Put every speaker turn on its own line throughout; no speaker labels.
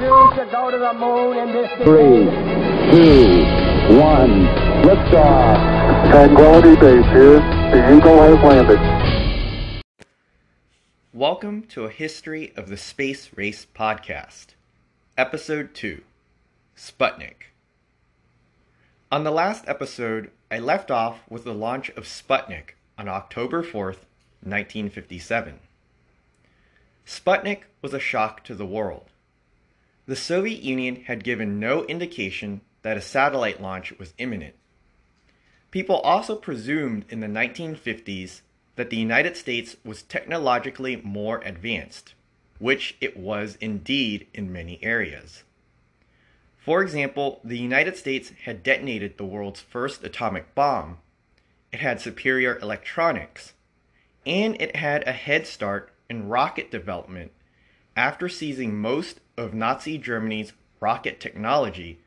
refuse to go to the moon in this
Three, two, one, liftoff.
Tranquility Base here. The Eagle has landed.
Welcome to a History of the Space Race podcast, Episode 2 Sputnik. On the last episode, I left off with the launch of Sputnik on October 4th, 1957. Sputnik was a shock to the world. The Soviet Union had given no indication that a satellite launch was imminent. People also presumed in the 1950s that the United States was technologically more advanced, which it was indeed in many areas. For example, the United States had detonated the world's first atomic bomb, it had superior electronics, and it had a head start in rocket development after seizing most of Nazi Germany's rocket technology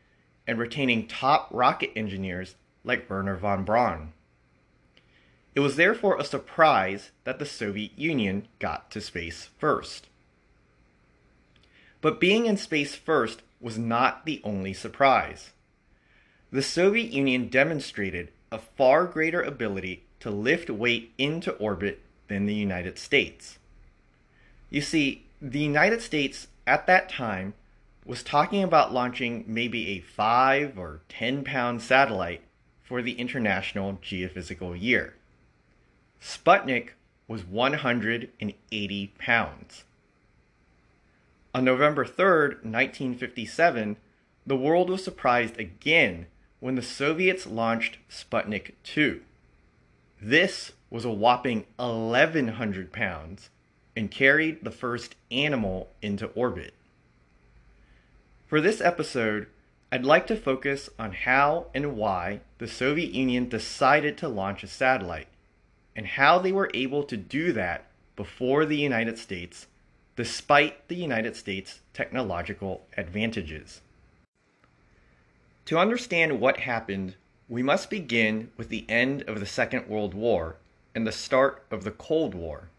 and retaining top rocket engineers like Wernher von Braun. It was therefore a surprise that the Soviet Union got to space first. But being in space first was not the only surprise. The Soviet Union demonstrated a far greater ability to lift weight into orbit than the United States. You see, the United States at that time was talking about launching maybe a 5 or 10 pound satellite for the International Geophysical Year. Sputnik was 180 pounds. On November 3, 1957, the world was surprised again when the Soviets launched Sputnik 2. This was a whopping 1,100 pounds and carried the first animal into orbit. For this episode, I'd like to focus on how and why the Soviet Union decided to launch a satellite and how they were able to do that before the United States, despite the United States' technological advantages. To understand what happened, we must begin with the end of the Second World War and the start of the Cold War.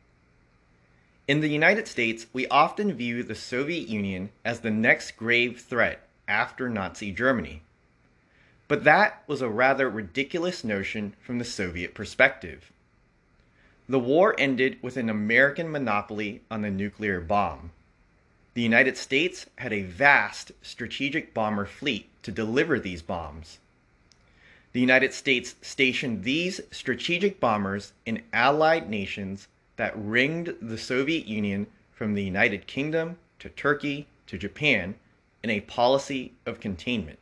In the United States, we often view the Soviet Union as the next grave threat after Nazi Germany. But that was a rather ridiculous notion from the Soviet perspective. The war ended with an American monopoly on the nuclear bomb. The United States had a vast strategic bomber fleet to deliver these bombs. The United States stationed these strategic bombers in allied nations that ringed the Soviet Union from the United Kingdom to Turkey to Japan in a policy of containment.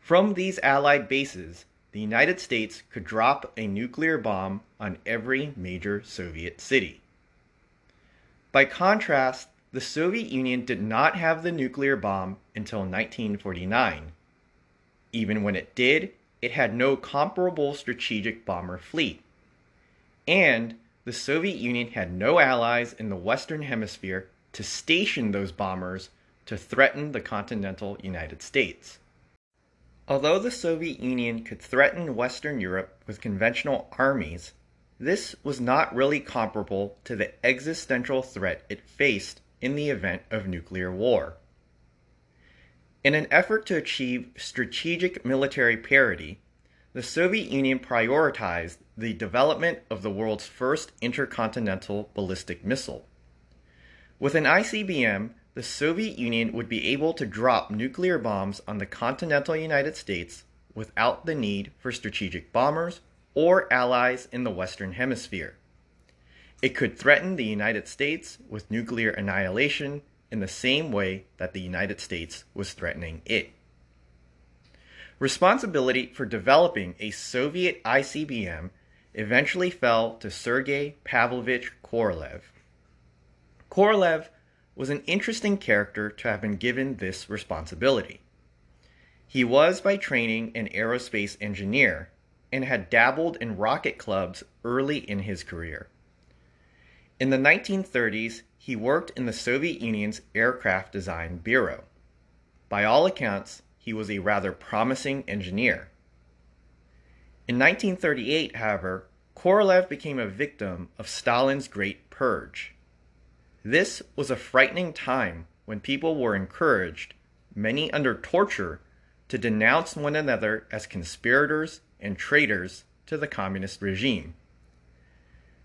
From these Allied bases, the United States could drop a nuclear bomb on every major Soviet city. By contrast, the Soviet Union did not have the nuclear bomb until 1949. Even when it did, it had no comparable strategic bomber fleet. And the Soviet Union had no allies in the Western Hemisphere to station those bombers to threaten the continental United States. Although the Soviet Union could threaten Western Europe with conventional armies, this was not really comparable to the existential threat it faced in the event of nuclear war. In an effort to achieve strategic military parity, the Soviet Union prioritized the development of the world's first intercontinental ballistic missile. With an ICBM, the Soviet Union would be able to drop nuclear bombs on the continental United States without the need for strategic bombers or allies in the Western Hemisphere. It could threaten the United States with nuclear annihilation in the same way that the United States was threatening it. Responsibility for developing a Soviet ICBM eventually fell to Sergei Pavlovich Korolev. Korolev was an interesting character to have been given this responsibility. He was by training an aerospace engineer and had dabbled in rocket clubs early in his career. In the 1930s, he worked in the Soviet Union's Aircraft Design Bureau. By all accounts, he was a rather promising engineer. In 1938, however, Korolev became a victim of Stalin's Great Purge. This was a frightening time when people were encouraged, many under torture, to denounce one another as conspirators and traitors to the communist regime.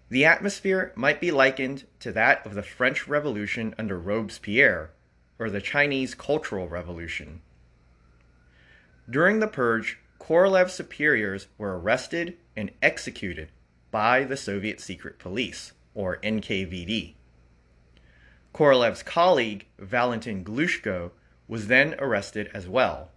The atmosphere might be likened to that of the French Revolution under Robespierre or the Chinese Cultural Revolution. During the purge, Korolev's superiors were arrested and executed by the Soviet Secret Police, or NKVD. Korolev's colleague, Valentin Glushko, was then arrested as well.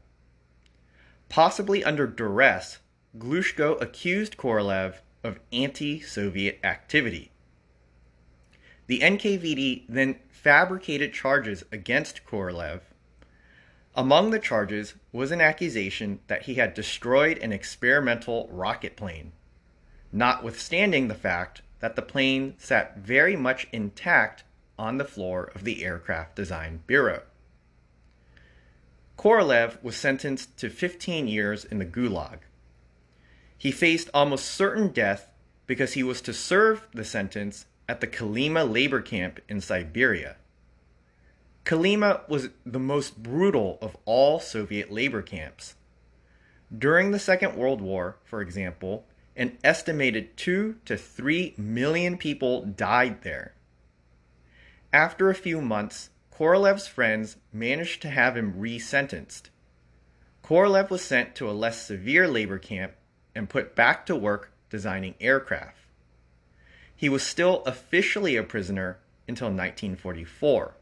Possibly under duress, Glushko accused Korolev of anti Soviet activity. The NKVD then fabricated charges against Korolev. Among the charges was an accusation that he had destroyed an experimental rocket plane, notwithstanding the fact that the plane sat very much intact on the floor of the Aircraft Design Bureau. Korolev was sentenced to 15 years in the Gulag. He faced almost certain death because he was to serve the sentence at the Kolyma labor camp in Siberia. Kolyma was the most brutal of all Soviet labor camps. During the Second World War, for example, an estimated 2 to 3 million people died there. After a few months, Korolev's friends managed to have him resentenced. Korolev was sent to a less severe labor camp and put back to work designing aircraft. He was still officially a prisoner until 1944.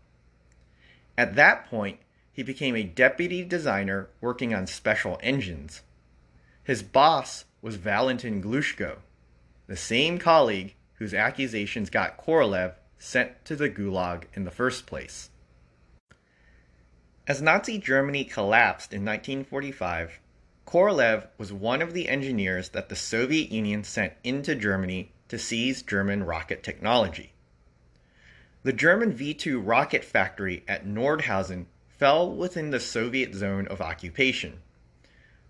At that point, he became a deputy designer working on special engines. His boss was Valentin Glushko, the same colleague whose accusations got Korolev sent to the Gulag in the first place. As Nazi Germany collapsed in 1945, Korolev was one of the engineers that the Soviet Union sent into Germany to seize German rocket technology. The German V 2 rocket factory at Nordhausen fell within the Soviet zone of occupation.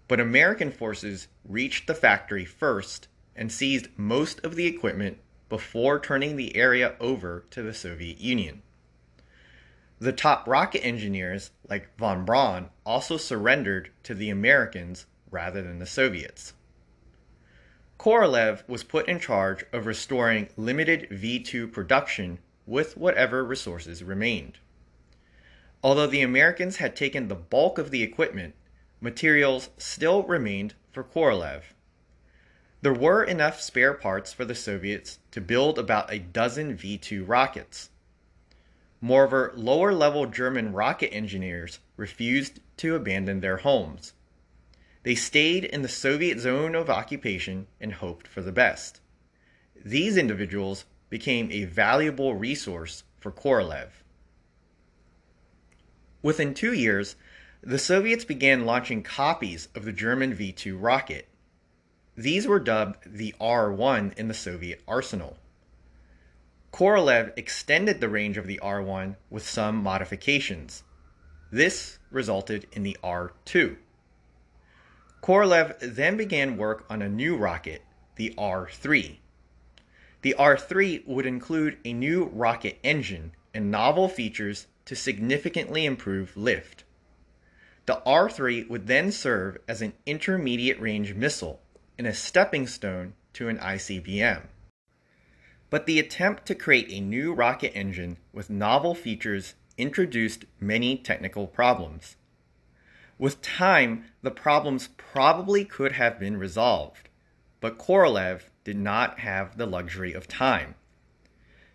But American forces reached the factory first and seized most of the equipment before turning the area over to the Soviet Union. The top rocket engineers, like von Braun, also surrendered to the Americans rather than the Soviets. Korolev was put in charge of restoring limited V 2 production with whatever resources remained. Although the Americans had taken the bulk of the equipment, materials still remained for Korolev. There were enough spare parts for the Soviets to build about a dozen V 2 rockets. Moreover, lower level German rocket engineers refused to abandon their homes. They stayed in the Soviet zone of occupation and hoped for the best. These individuals became a valuable resource for Korolev. Within two years, the Soviets began launching copies of the German V 2 rocket. These were dubbed the R 1 in the Soviet arsenal. Korolev extended the range of the R 1 with some modifications. This resulted in the R 2. Korolev then began work on a new rocket, the R 3. The R 3 would include a new rocket engine and novel features to significantly improve lift. The R 3 would then serve as an intermediate range missile and a stepping stone to an ICBM. But the attempt to create a new rocket engine with novel features introduced many technical problems. With time, the problems probably could have been resolved, but Korolev did not have the luxury of time.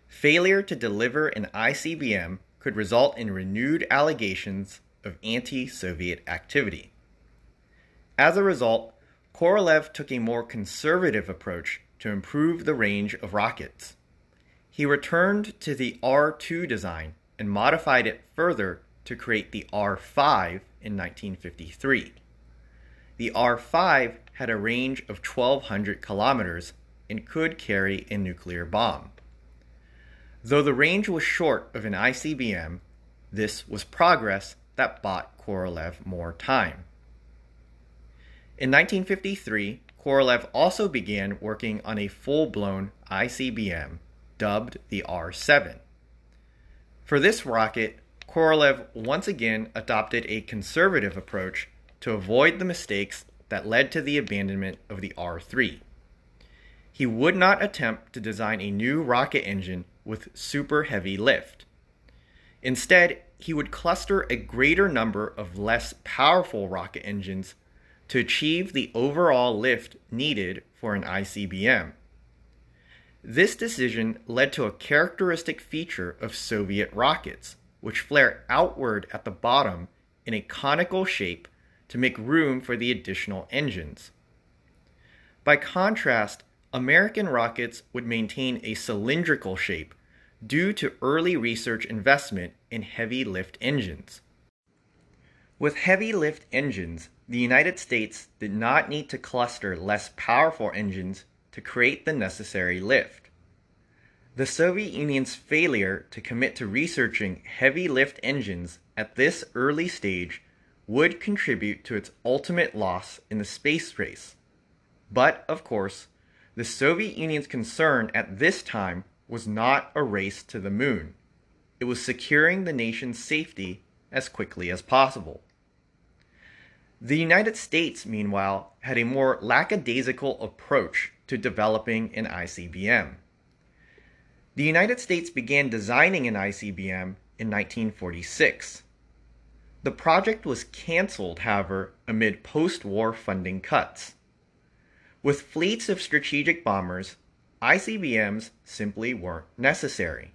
Failure to deliver an ICBM could result in renewed allegations of anti Soviet activity. As a result, Korolev took a more conservative approach to improve the range of rockets. He returned to the R 2 design and modified it further to create the R 5 in 1953. The R5 had a range of 1,200 kilometers and could carry a nuclear bomb. Though the range was short of an ICBM, this was progress that bought Korolev more time. In 1953, Korolev also began working on a full blown ICBM dubbed the R 7. For this rocket, Korolev once again adopted a conservative approach to avoid the mistakes that led to the abandonment of the R 3. He would not attempt to design a new rocket engine with super heavy lift. Instead, he would cluster a greater number of less powerful rocket engines to achieve the overall lift needed for an ICBM. This decision led to a characteristic feature of Soviet rockets, which flare outward at the bottom in a conical shape to make room for the additional engines. By contrast, American rockets would maintain a cylindrical shape due to early research investment in heavy lift engines. With heavy lift engines, the United States did not need to cluster less powerful engines to create the necessary lift. The Soviet Union's failure to commit to researching heavy lift engines at this early stage would contribute to its ultimate loss in the space race. But, of course, the Soviet Union's concern at this time was not a race to the moon. It was securing the nation's safety as quickly as possible. The United States, meanwhile, had a more lackadaisical approach to developing an ICBM. The United States began designing an ICBM in 1946. The project was canceled, however, amid post war funding cuts. With fleets of strategic bombers, ICBMs simply weren't necessary.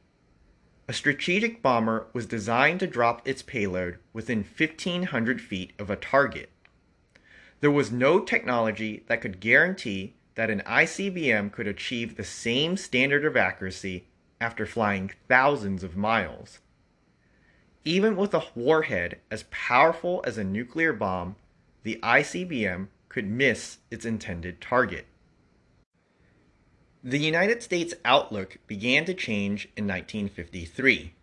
A strategic bomber was designed to drop its payload within 1,500 feet of a target. There was no technology that could guarantee that an ICBM could achieve the same standard of accuracy after flying thousands of miles. Even with a warhead as powerful as a nuclear bomb, the ICBM could miss its intended target. The United States outlook began to change in 1953.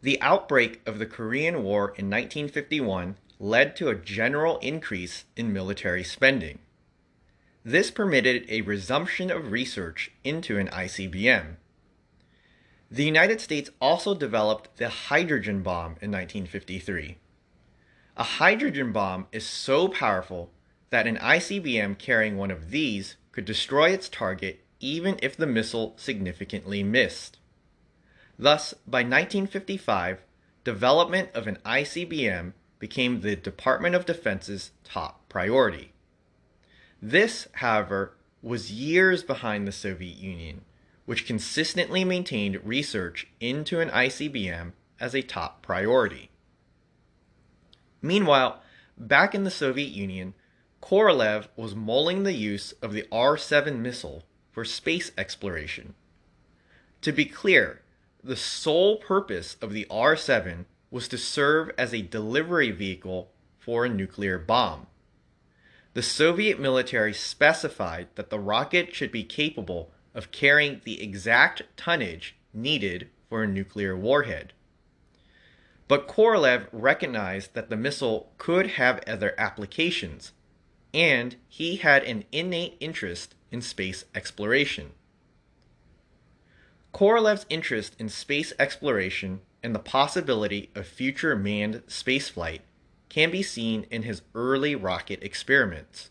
The outbreak of the Korean War in 1951 led to a general increase in military spending. This permitted a resumption of research into an ICBM. The United States also developed the hydrogen bomb in 1953. A hydrogen bomb is so powerful that an ICBM carrying one of these could destroy its target even if the missile significantly missed. Thus, by 1955, development of an ICBM became the Department of Defense's top priority. This, however, was years behind the Soviet Union which consistently maintained research into an ICBM as a top priority. Meanwhile, back in the Soviet Union, Korolev was mulling the use of the R 7 missile for space exploration. To be clear, the sole purpose of the R 7 was to serve as a delivery vehicle for a nuclear bomb. The Soviet military specified that the rocket should be capable of carrying the exact tonnage needed for a nuclear warhead. But Korolev recognized that the missile could have other applications, and he had an innate interest in space exploration. Korolev's interest in space exploration and the possibility of future manned spaceflight can be seen in his early rocket experiments.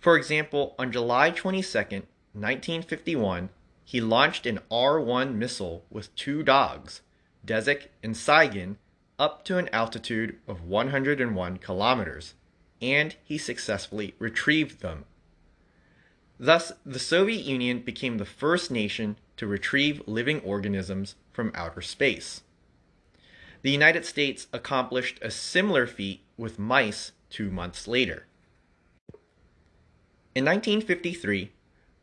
For example, on July 22, 1951, he launched an R 1 missile with two dogs, Dezik and Tsygan, up to an altitude of 101 kilometers, and he successfully retrieved them. Thus, the Soviet Union became the first nation to retrieve living organisms from outer space. The United States accomplished a similar feat with mice two months later. In 1953,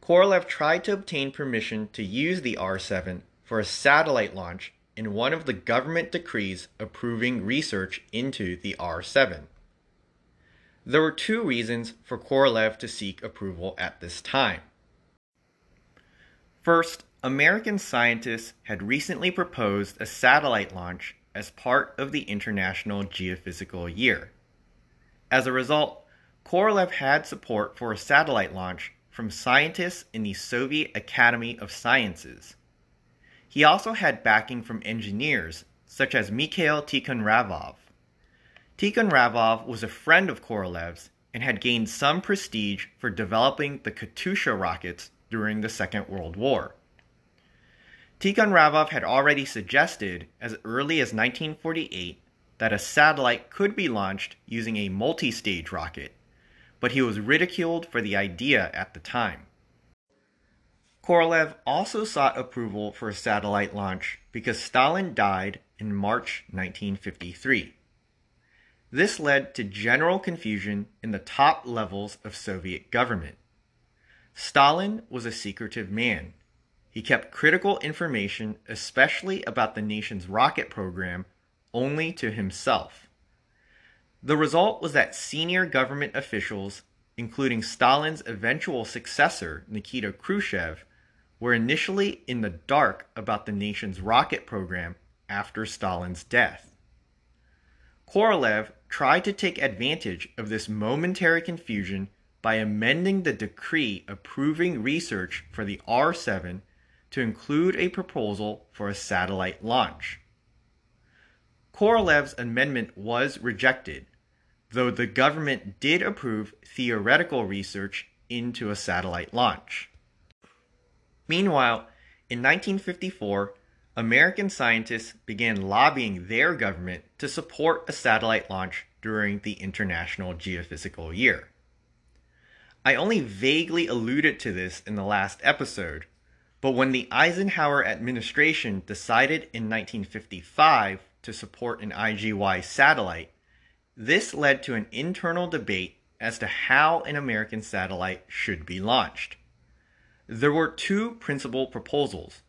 Korolev tried to obtain permission to use the R 7 for a satellite launch in one of the government decrees approving research into the R 7. There were two reasons for Korolev to seek approval at this time. First, American scientists had recently proposed a satellite launch as part of the International Geophysical Year. As a result, Korolev had support for a satellite launch from scientists in the Soviet Academy of Sciences. He also had backing from engineers such as Mikhail Tikhonravov. Tikhonravov was a friend of Korolev's and had gained some prestige for developing the Katyusha rockets during the Second World War. Tikhonravov had already suggested, as early as 1948, that a satellite could be launched using a multi stage rocket, but he was ridiculed for the idea at the time. Korolev also sought approval for a satellite launch because Stalin died in March 1953. This led to general confusion in the top levels of Soviet government. Stalin was a secretive man. He kept critical information, especially about the nation's rocket program, only to himself. The result was that senior government officials, including Stalin's eventual successor, Nikita Khrushchev, were initially in the dark about the nation's rocket program after Stalin's death. Korolev tried to take advantage of this momentary confusion by amending the decree approving research for the R 7 to include a proposal for a satellite launch. Korolev's amendment was rejected, though the government did approve theoretical research into a satellite launch. Meanwhile, in 1954, American scientists began lobbying their government to support a satellite launch during the International Geophysical Year. I only vaguely alluded to this in the last episode, but when the Eisenhower administration decided in 1955 to support an IGY satellite, this led to an internal debate as to how an American satellite should be launched. There were two principal proposals,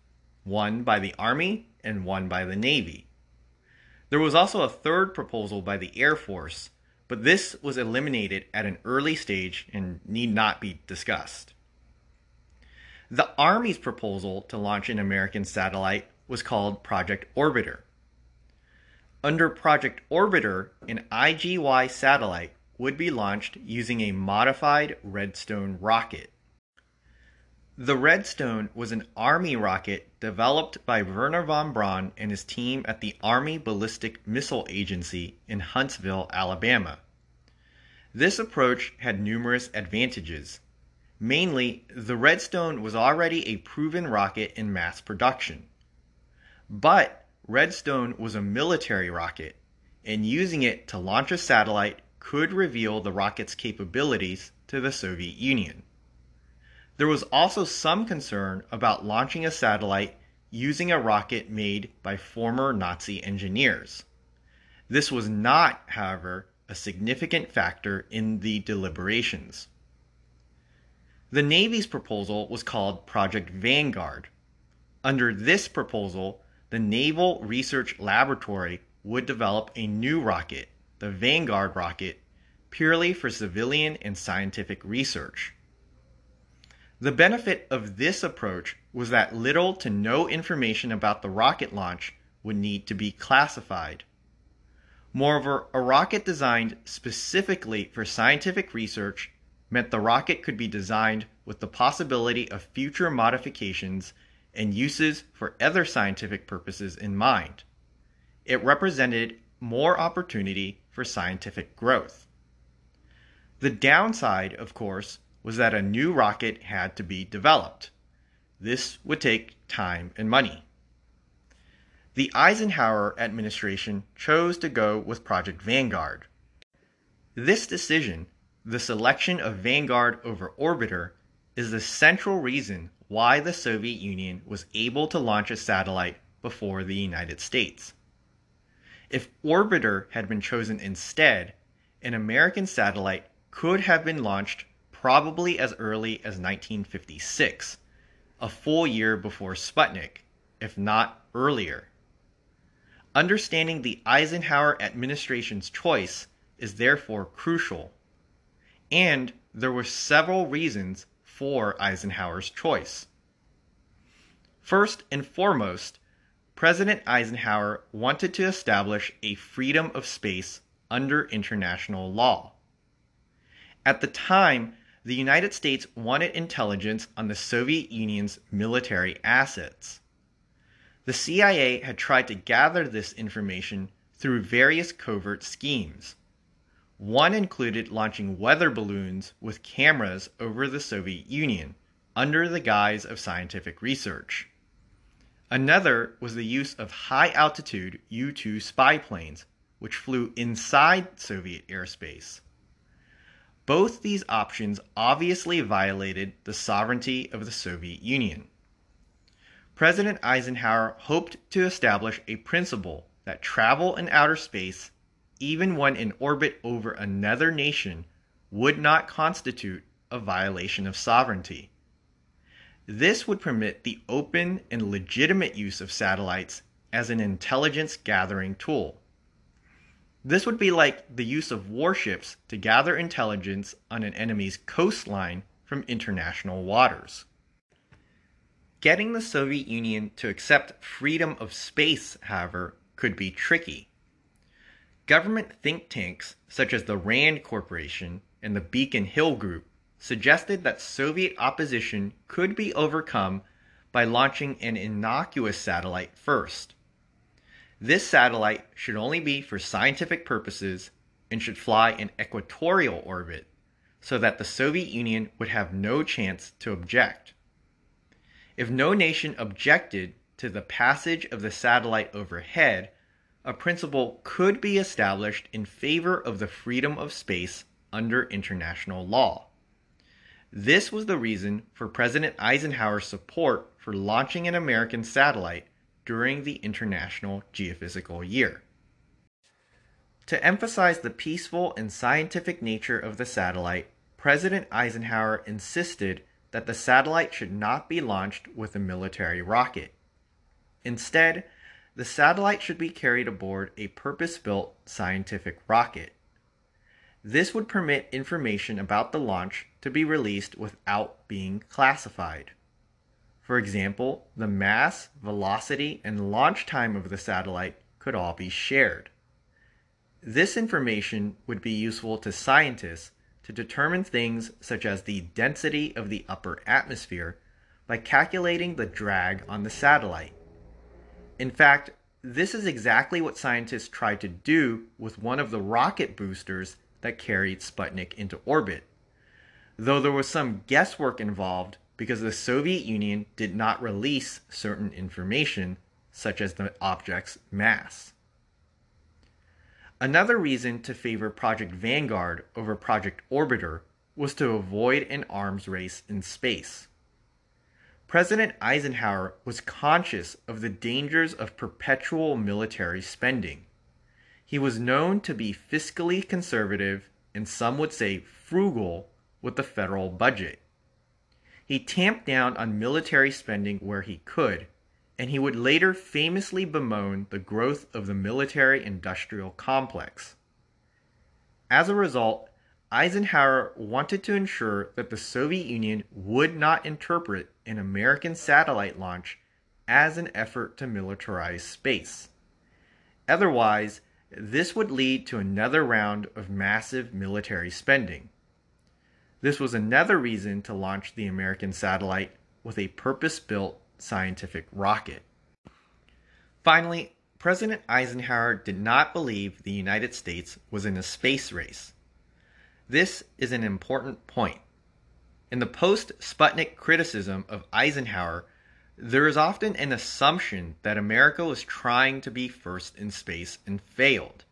one by the Army and one by the Navy. There was also a third proposal by the Air Force, but this was eliminated at an early stage and need not be discussed. The Army's proposal to launch an American satellite was called Project Orbiter. Under Project Orbiter, an IGY satellite would be launched using a modified Redstone rocket. The Redstone was an Army rocket developed by Wernher von Braun and his team at the Army Ballistic Missile Agency in Huntsville, Alabama. This approach had numerous advantages. Mainly, the Redstone was already a proven rocket in mass production. But Redstone was a military rocket, and using it to launch a satellite could reveal the rocket's capabilities to the Soviet Union. There was also some concern about launching a satellite using a rocket made by former Nazi engineers. This was not, however, a significant factor in the deliberations. The Navy's proposal was called Project Vanguard. Under this proposal, the Naval Research Laboratory would develop a new rocket, the Vanguard rocket, purely for civilian and scientific research. The benefit of this approach was that little to no information about the rocket launch would need to be classified. Moreover, a rocket designed specifically for scientific research meant the rocket could be designed with the possibility of future modifications and uses for other scientific purposes in mind. It represented more opportunity for scientific growth. The downside, of course, was that a new rocket had to be developed. This would take time and money. The Eisenhower administration chose to go with Project Vanguard. This decision, the selection of Vanguard over Orbiter, is the central reason why the Soviet Union was able to launch a satellite before the United States. If Orbiter had been chosen instead, an American satellite could have been launched probably as early as 1956, a full year before Sputnik, if not earlier. Understanding the Eisenhower administration's choice is therefore crucial. And there were several reasons for Eisenhower's choice. First and foremost, President Eisenhower wanted to establish a freedom of space under international law. At the time, the United States wanted intelligence on the Soviet Union's military assets. The CIA had tried to gather this information through various covert schemes. One included launching weather balloons with cameras over the Soviet Union under the guise of scientific research. Another was the use of high altitude U 2 spy planes, which flew inside Soviet airspace. Both these options obviously violated the sovereignty of the Soviet Union. President Eisenhower hoped to establish a principle that travel in outer space even when in orbit over another nation, would not constitute a violation of sovereignty. This would permit the open and legitimate use of satellites as an intelligence gathering tool. This would be like the use of warships to gather intelligence on an enemy's coastline from international waters. Getting the Soviet Union to accept freedom of space, however, could be tricky. Government think tanks such as the RAND Corporation and the Beacon Hill Group suggested that Soviet opposition could be overcome by launching an innocuous satellite first. This satellite should only be for scientific purposes and should fly in equatorial orbit so that the Soviet Union would have no chance to object. If no nation objected to the passage of the satellite overhead, a principle could be established in favor of the freedom of space under international law. This was the reason for President Eisenhower's support for launching an American satellite during the International Geophysical Year. To emphasize the peaceful and scientific nature of the satellite, President Eisenhower insisted that the satellite should not be launched with a military rocket. Instead, the satellite should be carried aboard a purpose built scientific rocket. This would permit information about the launch to be released without being classified. For example, the mass, velocity, and launch time of the satellite could all be shared. This information would be useful to scientists to determine things such as the density of the upper atmosphere by calculating the drag on the satellite. In fact, this is exactly what scientists tried to do with one of the rocket boosters that carried Sputnik into orbit. Though there was some guesswork involved because the Soviet Union did not release certain information, such as the object's mass. Another reason to favor Project Vanguard over Project Orbiter was to avoid an arms race in space. President Eisenhower was conscious of the dangers of perpetual military spending. He was known to be fiscally conservative and some would say frugal with the federal budget. He tamped down on military spending where he could, and he would later famously bemoan the growth of the military industrial complex. As a result, Eisenhower wanted to ensure that the Soviet Union would not interpret an American satellite launch as an effort to militarize space. Otherwise, this would lead to another round of massive military spending. This was another reason to launch the American satellite with a purpose built scientific rocket. Finally, President Eisenhower did not believe the United States was in a space race. This is an important point. In the post Sputnik criticism of Eisenhower, there is often an assumption that America was trying to be first in space and failed.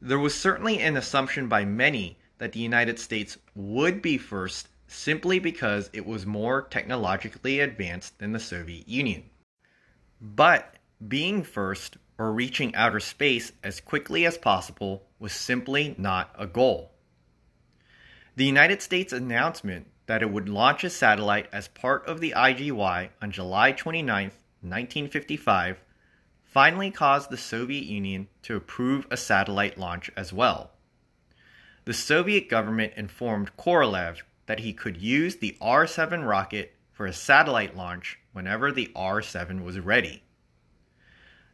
There was certainly an assumption by many that the United States would be first simply because it was more technologically advanced than the Soviet Union. But being first or reaching outer space as quickly as possible was simply not a goal. The United States announcement that it would launch a satellite as part of the IGY on July 29, 1955, finally caused the Soviet Union to approve a satellite launch as well. The Soviet government informed Korolev that he could use the R 7 rocket for a satellite launch whenever the R 7 was ready.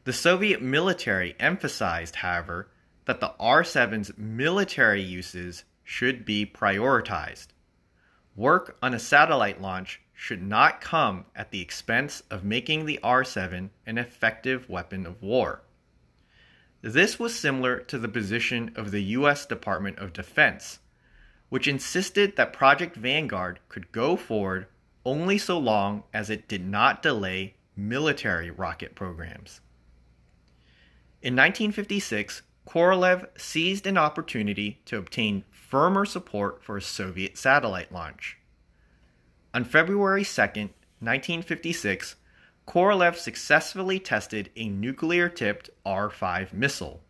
The Soviet military emphasized, however, that the R 7's military uses should be prioritized. Work on a satellite launch should not come at the expense of making the R 7 an effective weapon of war. This was similar to the position of the U.S. Department of Defense, which insisted that Project Vanguard could go forward only so long as it did not delay military rocket programs. In 1956, Korolev seized an opportunity to obtain firmer support for a Soviet satellite launch. On February 2, 1956, Korolev successfully tested a nuclear tipped R 5 missile.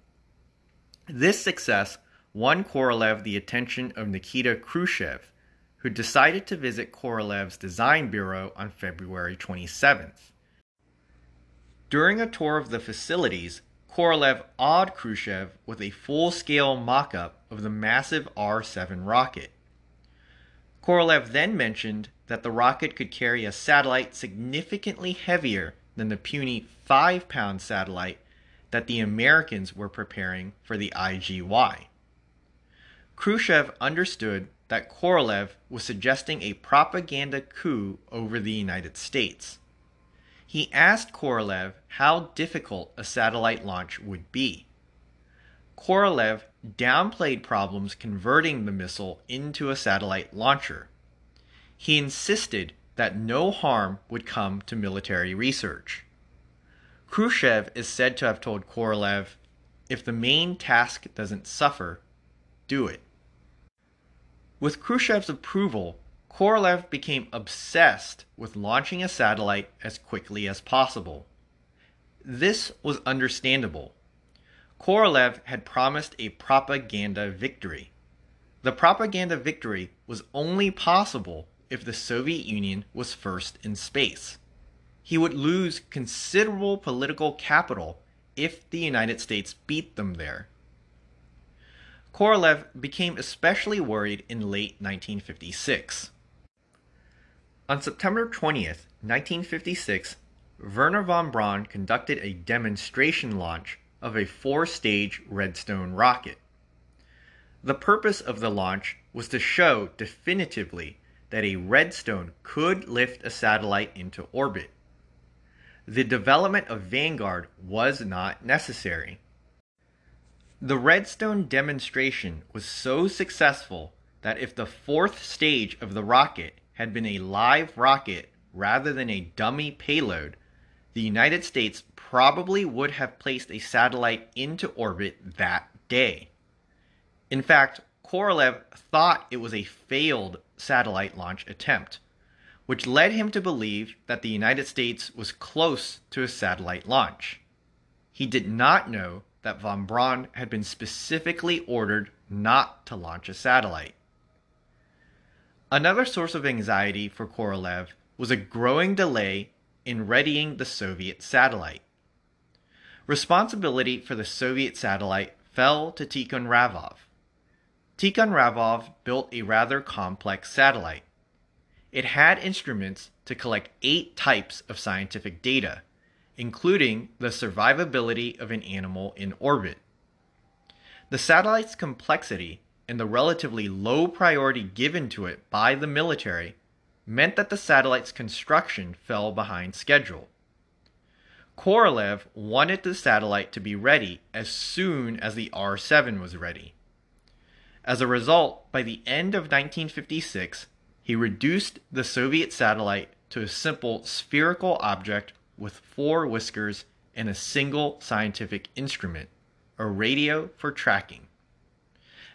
This success won Korolev the attention of Nikita Khrushchev, who decided to visit Korolev's design bureau on February 27th. During a tour of the facilities, Korolev awed Khrushchev with a full scale mock up of the massive R 7 rocket. Korolev then mentioned that the rocket could carry a satellite significantly heavier than the puny 5 pound satellite that the Americans were preparing for the IGY. Khrushchev understood that Korolev was suggesting a propaganda coup over the United States. He asked Korolev how difficult a satellite launch would be. Korolev downplayed problems converting the missile into a satellite launcher he insisted that no harm would come to military research. Khrushchev is said to have told Korolev, if the main task doesn't suffer, do it. With Khrushchev's approval, Korolev became obsessed with launching a satellite as quickly as possible. This was understandable. Korolev had promised a propaganda victory. The propaganda victory was only possible if the Soviet Union was first in space. He would lose considerable political capital if the United States beat them there. Korolev became especially worried in late 1956. On September 20th, 1956, Wernher von Braun conducted a demonstration launch of a four stage Redstone rocket. The purpose of the launch was to show definitively that a redstone could lift a satellite into orbit. The development of Vanguard was not necessary. The redstone demonstration was so successful that if the fourth stage of the rocket had been a live rocket rather than a dummy payload, the United States probably would have placed a satellite into orbit that day. In fact, Korolev thought it was a failed satellite launch attempt, which led him to believe that the United States was close to a satellite launch. He did not know that von Braun had been specifically ordered not to launch a satellite. Another source of anxiety for Korolev was a growing delay in readying the Soviet satellite. Responsibility for the Soviet satellite fell to Tikhonravov, Tikhonravov built a rather complex satellite. It had instruments to collect eight types of scientific data, including the survivability of an animal in orbit. The satellite's complexity and the relatively low priority given to it by the military meant that the satellite's construction fell behind schedule. Korolev wanted the satellite to be ready as soon as the R 7 was ready. As a result, by the end of 1956, he reduced the Soviet satellite to a simple spherical object with four whiskers and a single scientific instrument, a radio for tracking.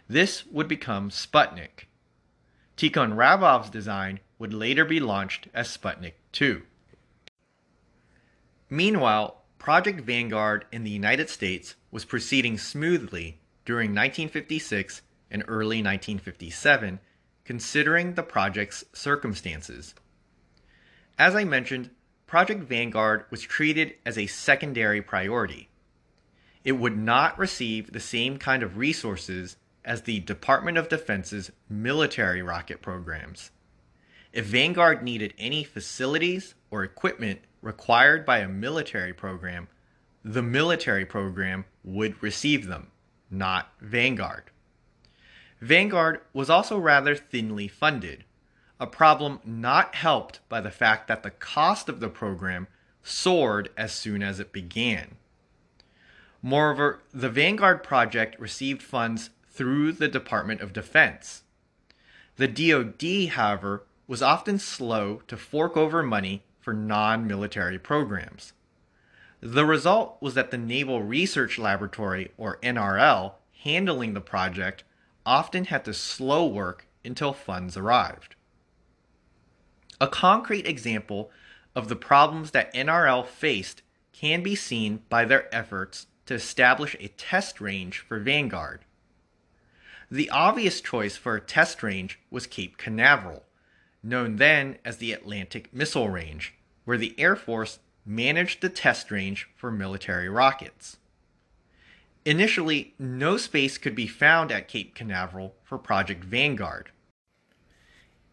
This would become Sputnik. Tikhonravov's design would later be launched as Sputnik 2. Meanwhile, Project Vanguard in the United States was proceeding smoothly during 1956 and early 1957, considering the project's circumstances. As I mentioned, Project Vanguard was treated as a secondary priority. It would not receive the same kind of resources as the Department of Defense's military rocket programs. If Vanguard needed any facilities or equipment required by a military program, the military program would receive them, not Vanguard. Vanguard was also rather thinly funded. a problem not helped by the fact that the cost of the program soared as soon as it began. Moreover, the Vanguard project received funds through the Department of Defense. The DoD, however, was often slow to fork over money for non military programs. The result was that the Naval Research Laboratory, or NRL, handling the project often had to slow work until funds arrived. A concrete example of the problems that NRL faced can be seen by their efforts to establish a test range for Vanguard. The obvious choice for a test range was Cape Canaveral, known then as the Atlantic Missile Range, where the Air Force managed the test range for military rockets. Initially, no space could be found at Cape Canaveral for Project Vanguard.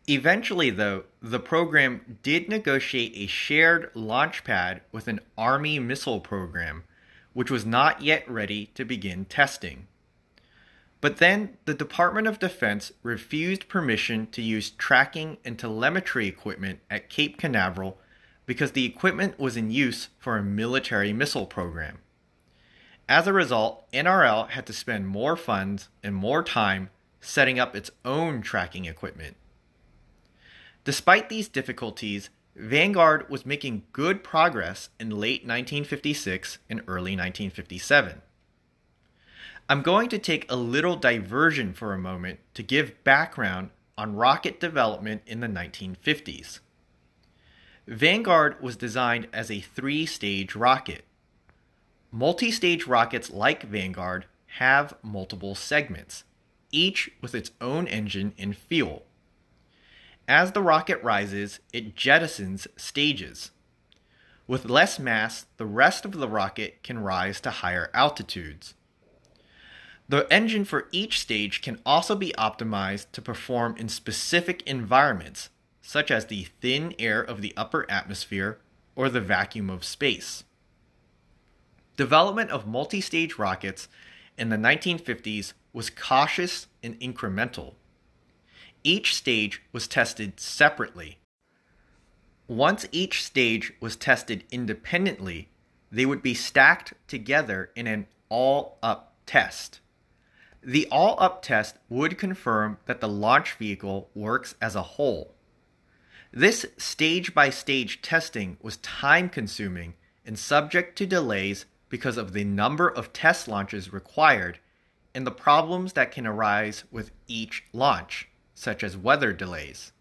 Eventually, though, the program did negotiate a shared launch pad with an Army missile program, which was not yet ready to begin testing. But then the Department of Defense refused permission to use tracking and telemetry equipment at Cape Canaveral because the equipment was in use for a military missile program. As a result, NRL had to spend more funds and more time setting up its own tracking equipment. Despite these difficulties, Vanguard was making good progress in late 1956 and early 1957. I'm going to take a little diversion for a moment to give background on rocket development in the 1950s. Vanguard was designed as a three stage rocket. Multi stage rockets like Vanguard have multiple segments, each with its own engine and fuel. As the rocket rises, it jettisons stages. With less mass, the rest of the rocket can rise to higher altitudes. The engine for each stage can also be optimized to perform in specific environments, such as the thin air of the upper atmosphere or the vacuum of space. Development of multi stage rockets in the 1950s was cautious and incremental. Each stage was tested separately. Once each stage was tested independently, they would be stacked together in an all up test. The all up test would confirm that the launch vehicle works as a whole. This stage by stage testing was time consuming and subject to delays because of the number of test launches required and the problems that can arise with each launch such as weather delays.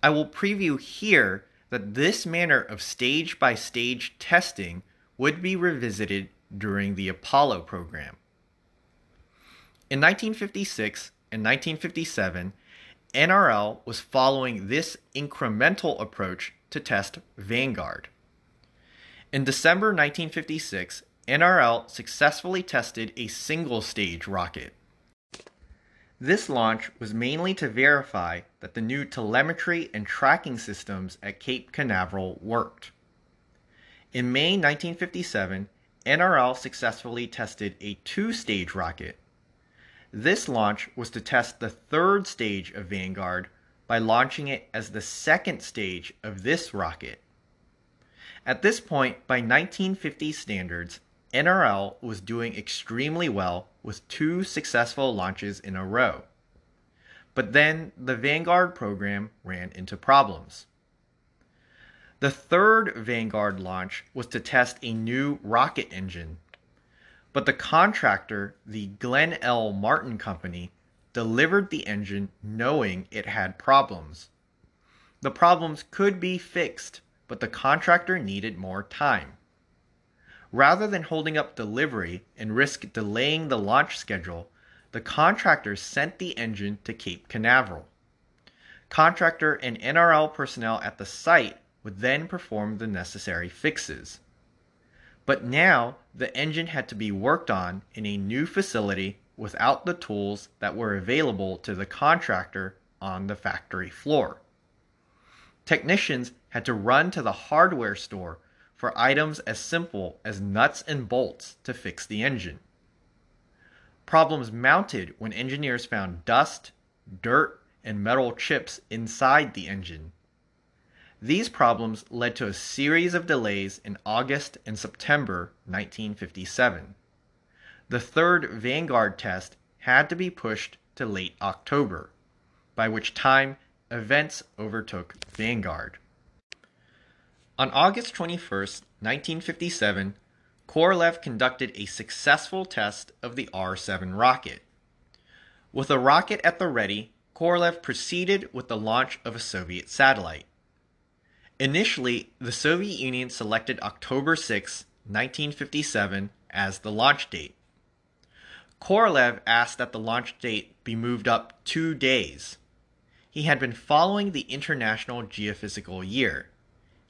I will preview here that this manner of stage by stage testing would be revisited during the Apollo program. In 1956 and 1957, NRL was following this incremental approach to test Vanguard. In December 1956, NRL successfully tested a single stage rocket. This launch was mainly to verify that the new telemetry and tracking systems at Cape Canaveral worked. In May 1957, NRL successfully tested a two stage rocket. This launch was to test the third stage of Vanguard by launching it as the second stage of this rocket. At this point, by 1950 standards, NRL was doing extremely well with two successful launches in a row. But then the Vanguard program ran into problems. The third Vanguard launch was to test a new rocket engine. But the contractor, the Glenn L. Martin Company, delivered the engine knowing it had problems. The problems could be fixed, but the contractor needed more time. Rather than holding up delivery and risk delaying the launch schedule, the contractor sent the engine to Cape Canaveral. Contractor and NRL personnel at the site would then perform the necessary fixes. But now the engine had to be worked on in a new facility without the tools that were available to the contractor on the factory floor. Technicians had to run to the hardware store for items as simple as nuts and bolts to fix the engine. Problems mounted when engineers found dust, dirt, and metal chips inside the engine. These problems led to a series of delays in August and September 1957. The third Vanguard test had to be pushed to late October, by which time events overtook Vanguard. On August 21, 1957, Korolev conducted a successful test of the R 7 rocket. With a rocket at the ready, Korolev proceeded with the launch of a Soviet satellite. Initially, the Soviet Union selected October 6, 1957, as the launch date. Korolev asked that the launch date be moved up two days. He had been following the International Geophysical Year.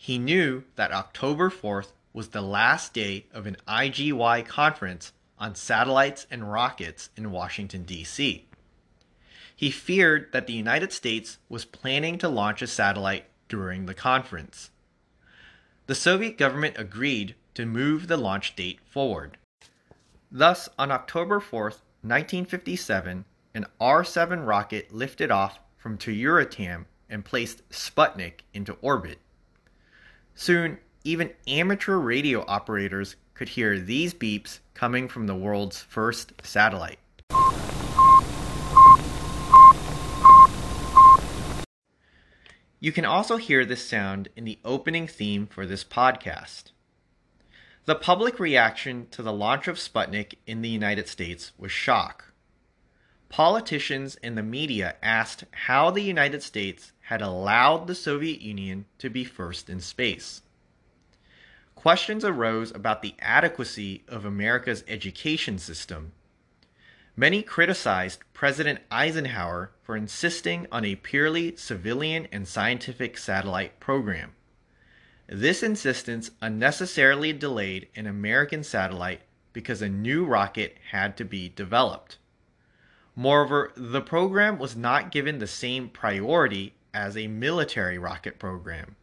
He knew that October 4th was the last day of an IGY conference on satellites and rockets in Washington, D.C. He feared that the United States was planning to launch a satellite during the conference. The Soviet government agreed to move the launch date forward. Thus, on October 4th, 1957, an R 7 rocket lifted off from Tyuratam and placed Sputnik into orbit. Soon, even amateur radio operators could hear these beeps coming from the world's first satellite. You can also hear this sound in the opening theme for this podcast. The public reaction to the launch of Sputnik in the United States was shock. Politicians and the media asked how the United States had allowed the Soviet Union to be first in space questions arose about the adequacy of America's education system. Many criticized President Eisenhower for insisting on a purely civilian and scientific satellite program. This insistence unnecessarily delayed an American satellite because a new rocket had to be developed. Moreover, the program was not given the same priority as a military rocket program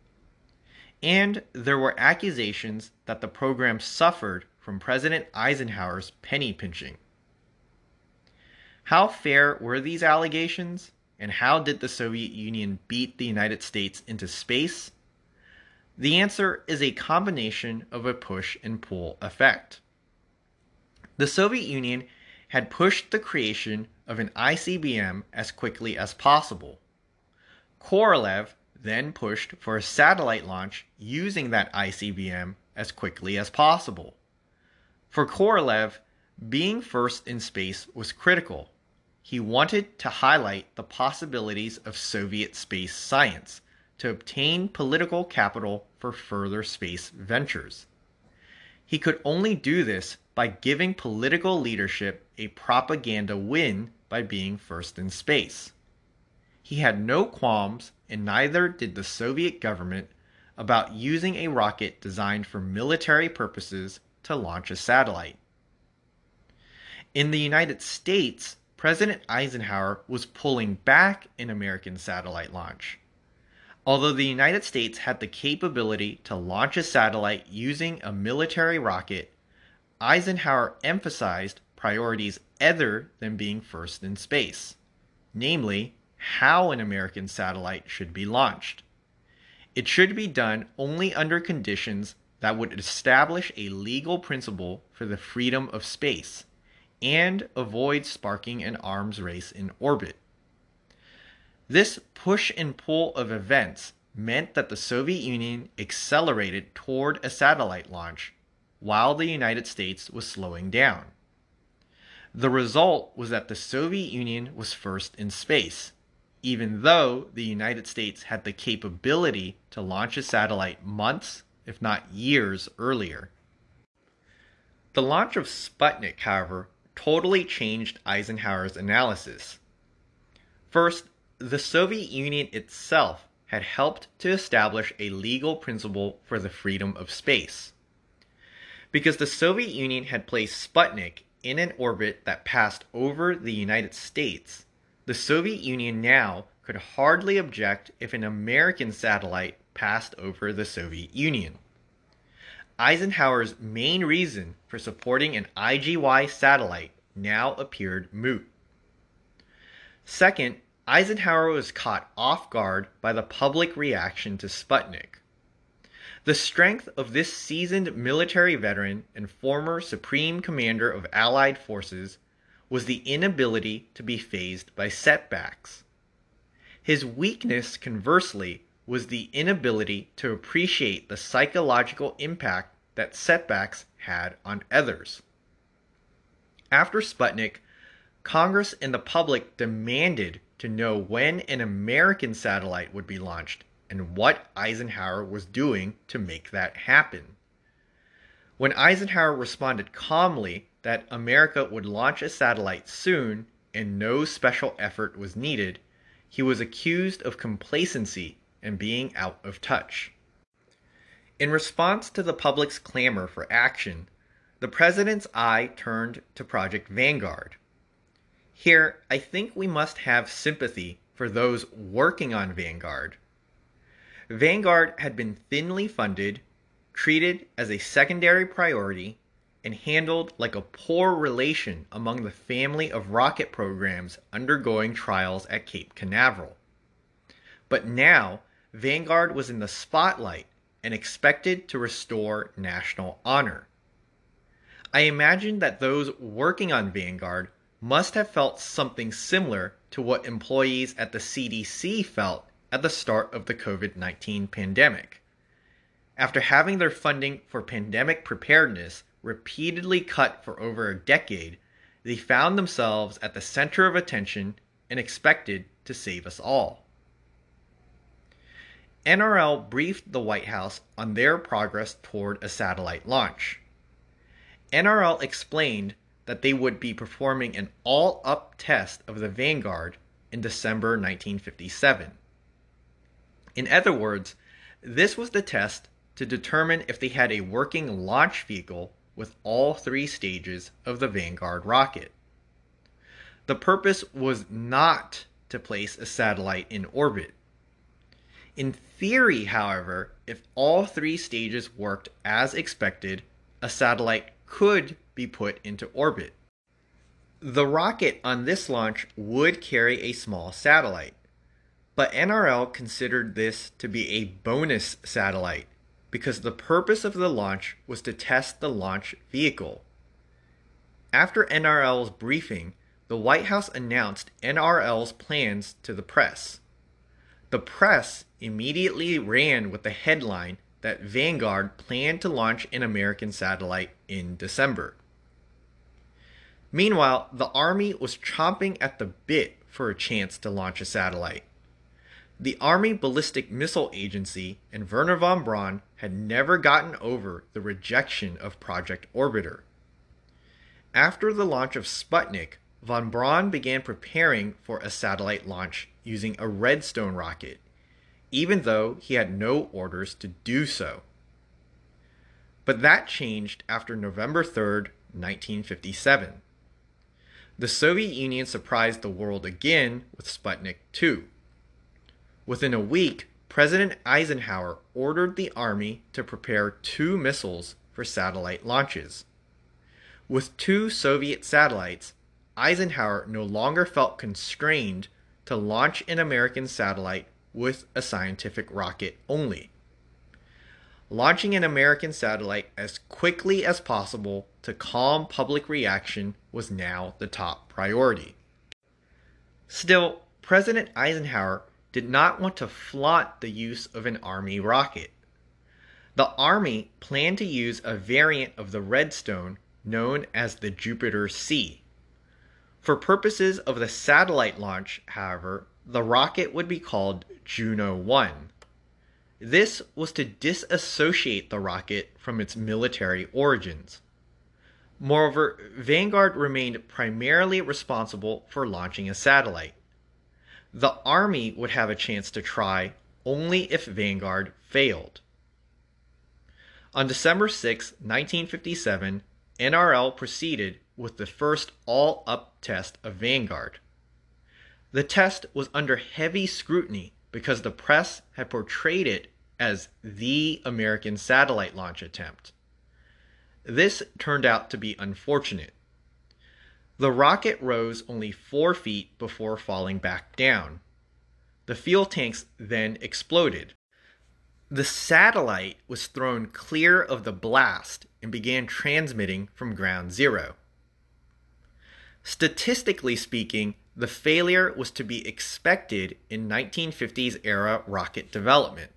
and there were accusations that the program suffered from President Eisenhower's penny pinching. How fair were these allegations, and how did the Soviet Union beat the United States into space? The answer is a combination of a push and pull effect. The Soviet Union had pushed the creation of an ICBM as quickly as possible. Korolev then pushed for a satellite launch using that ICBM as quickly as possible. For Korolev, being first in space was critical. He wanted to highlight the possibilities of Soviet space science to obtain political capital for further space ventures. He could only do this by giving political leadership a propaganda win by being first in space. He had no qualms, and neither did the Soviet government, about using a rocket designed for military purposes to launch a satellite. In the United States, President Eisenhower was pulling back an American satellite launch. Although the United States had the capability to launch a satellite using a military rocket, Eisenhower emphasized priorities other than being first in space, namely how an American satellite should be launched. It should be done only under conditions that would establish a legal principle for the freedom of space and avoid sparking an arms race in orbit. This push and pull of events meant that the Soviet Union accelerated toward a satellite launch while the United States was slowing down. The result was that the Soviet Union was first in space even though the United States had the capability to launch a satellite months, if not years, earlier. The launch of Sputnik, however, totally changed Eisenhower's analysis. First, the Soviet Union itself had helped to establish a legal principle for the freedom of space. Because the Soviet Union had placed Sputnik in an orbit that passed over the United States, the Soviet Union now could hardly object if an American satellite passed over the Soviet Union. Eisenhower's main reason for supporting an IGY satellite now appeared moot. Second, Eisenhower was caught off guard by the public reaction to Sputnik. The strength of this seasoned military veteran and former Supreme Commander of Allied forces was the inability to be fazed by setbacks. His weakness, conversely, was the inability to appreciate the psychological impact that setbacks had on others. After Sputnik, Congress and the public demanded to know when an American satellite would be launched and what Eisenhower was doing to make that happen. When Eisenhower responded calmly that America would launch a satellite soon and no special effort was needed, he was accused of complacency and being out of touch. In response to the public's clamor for action, the president's eye turned to Project Vanguard. Here, I think we must have sympathy for those working on Vanguard Vanguard had been thinly funded, treated as a secondary priority, and handled like a poor relation among the family of rocket programs undergoing trials at Cape Canaveral. But now, Vanguard was in the spotlight and expected to restore national honor. I imagine that those working on Vanguard must have felt something similar to what employees at the CDC felt at the start of the COVID 19 pandemic. After having their funding for pandemic preparedness repeatedly cut for over a decade, they found themselves at the center of attention and expected to save us all. NRL briefed the White House on their progress toward a satellite launch. NRL explained that they would be performing an all up test of the Vanguard in December 1957. In other words, this was the test to determine if they had a working launch vehicle with all three stages of the Vanguard rocket. The purpose was not to place a satellite in orbit. In theory, however, if all three stages worked as expected, a satellite could be put into orbit. The rocket on this launch would carry a small satellite. But NRL considered this to be a bonus satellite because the purpose of the launch was to test the launch vehicle. After NRL's briefing, the White House announced NRL's plans to the press. The press immediately ran with the headline that Vanguard planned to launch an American satellite in December. Meanwhile, the Army was chomping at the bit for a chance to launch a satellite. The Army Ballistic Missile Agency and Wernher von Braun had never gotten over the rejection of Project Orbiter. After the launch of Sputnik, von Braun began preparing for a satellite launch using a Redstone rocket, even though he had no orders to do so. But that changed after November 3, 1957. The Soviet Union surprised the world again with Sputnik 2. Within a week, President Eisenhower ordered the Army to prepare two missiles for satellite launches. With two Soviet satellites, Eisenhower no longer felt constrained to launch an American satellite with a scientific rocket only. Launching an American satellite as quickly as possible to calm public reaction was now the top priority. Still, President Eisenhower did not want to flaunt the use of an Army rocket. The Army planned to use a variant of the Redstone known as the Jupiter C. For purposes of the satellite launch, however, the rocket would be called Juno 1. This was to disassociate the rocket from its military origins. Moreover, Vanguard remained primarily responsible for launching a satellite the Army would have a chance to try only if Vanguard failed. On December 6, 1957, NRL proceeded with the first all up test of Vanguard. The test was under heavy scrutiny because the press had portrayed it as the American satellite launch attempt. This turned out to be unfortunate. The rocket rose only four feet before falling back down. The fuel tanks then exploded. The satellite was thrown clear of the blast and began transmitting from ground zero. Statistically speaking, the failure was to be expected in 1950s era rocket development.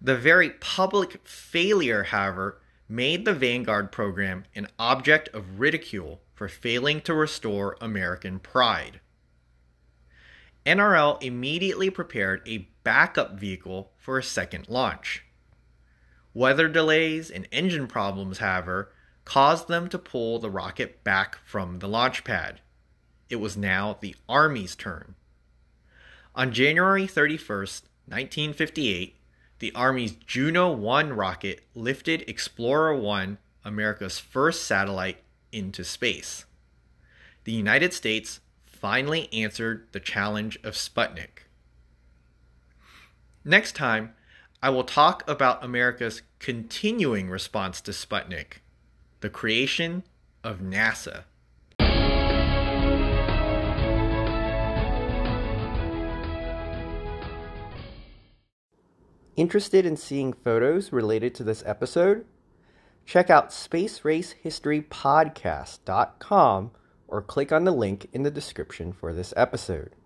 The very public failure, however, made the Vanguard program an object of ridicule for failing to restore American pride. NRL immediately prepared a backup vehicle for a second launch. Weather delays and engine problems, however, caused them to pull the rocket back from the launch pad. It was now the Army's turn. On January 31st, 1958, the Army's Juno 1 rocket lifted Explorer 1, America's first satellite, into space. The United States finally answered the challenge of Sputnik. Next time, I will talk about America's continuing response to Sputnik, the creation of NASA. Interested in seeing photos related to this episode? Check out spaceracehistorypodcast.com or click on the link in the description for this episode.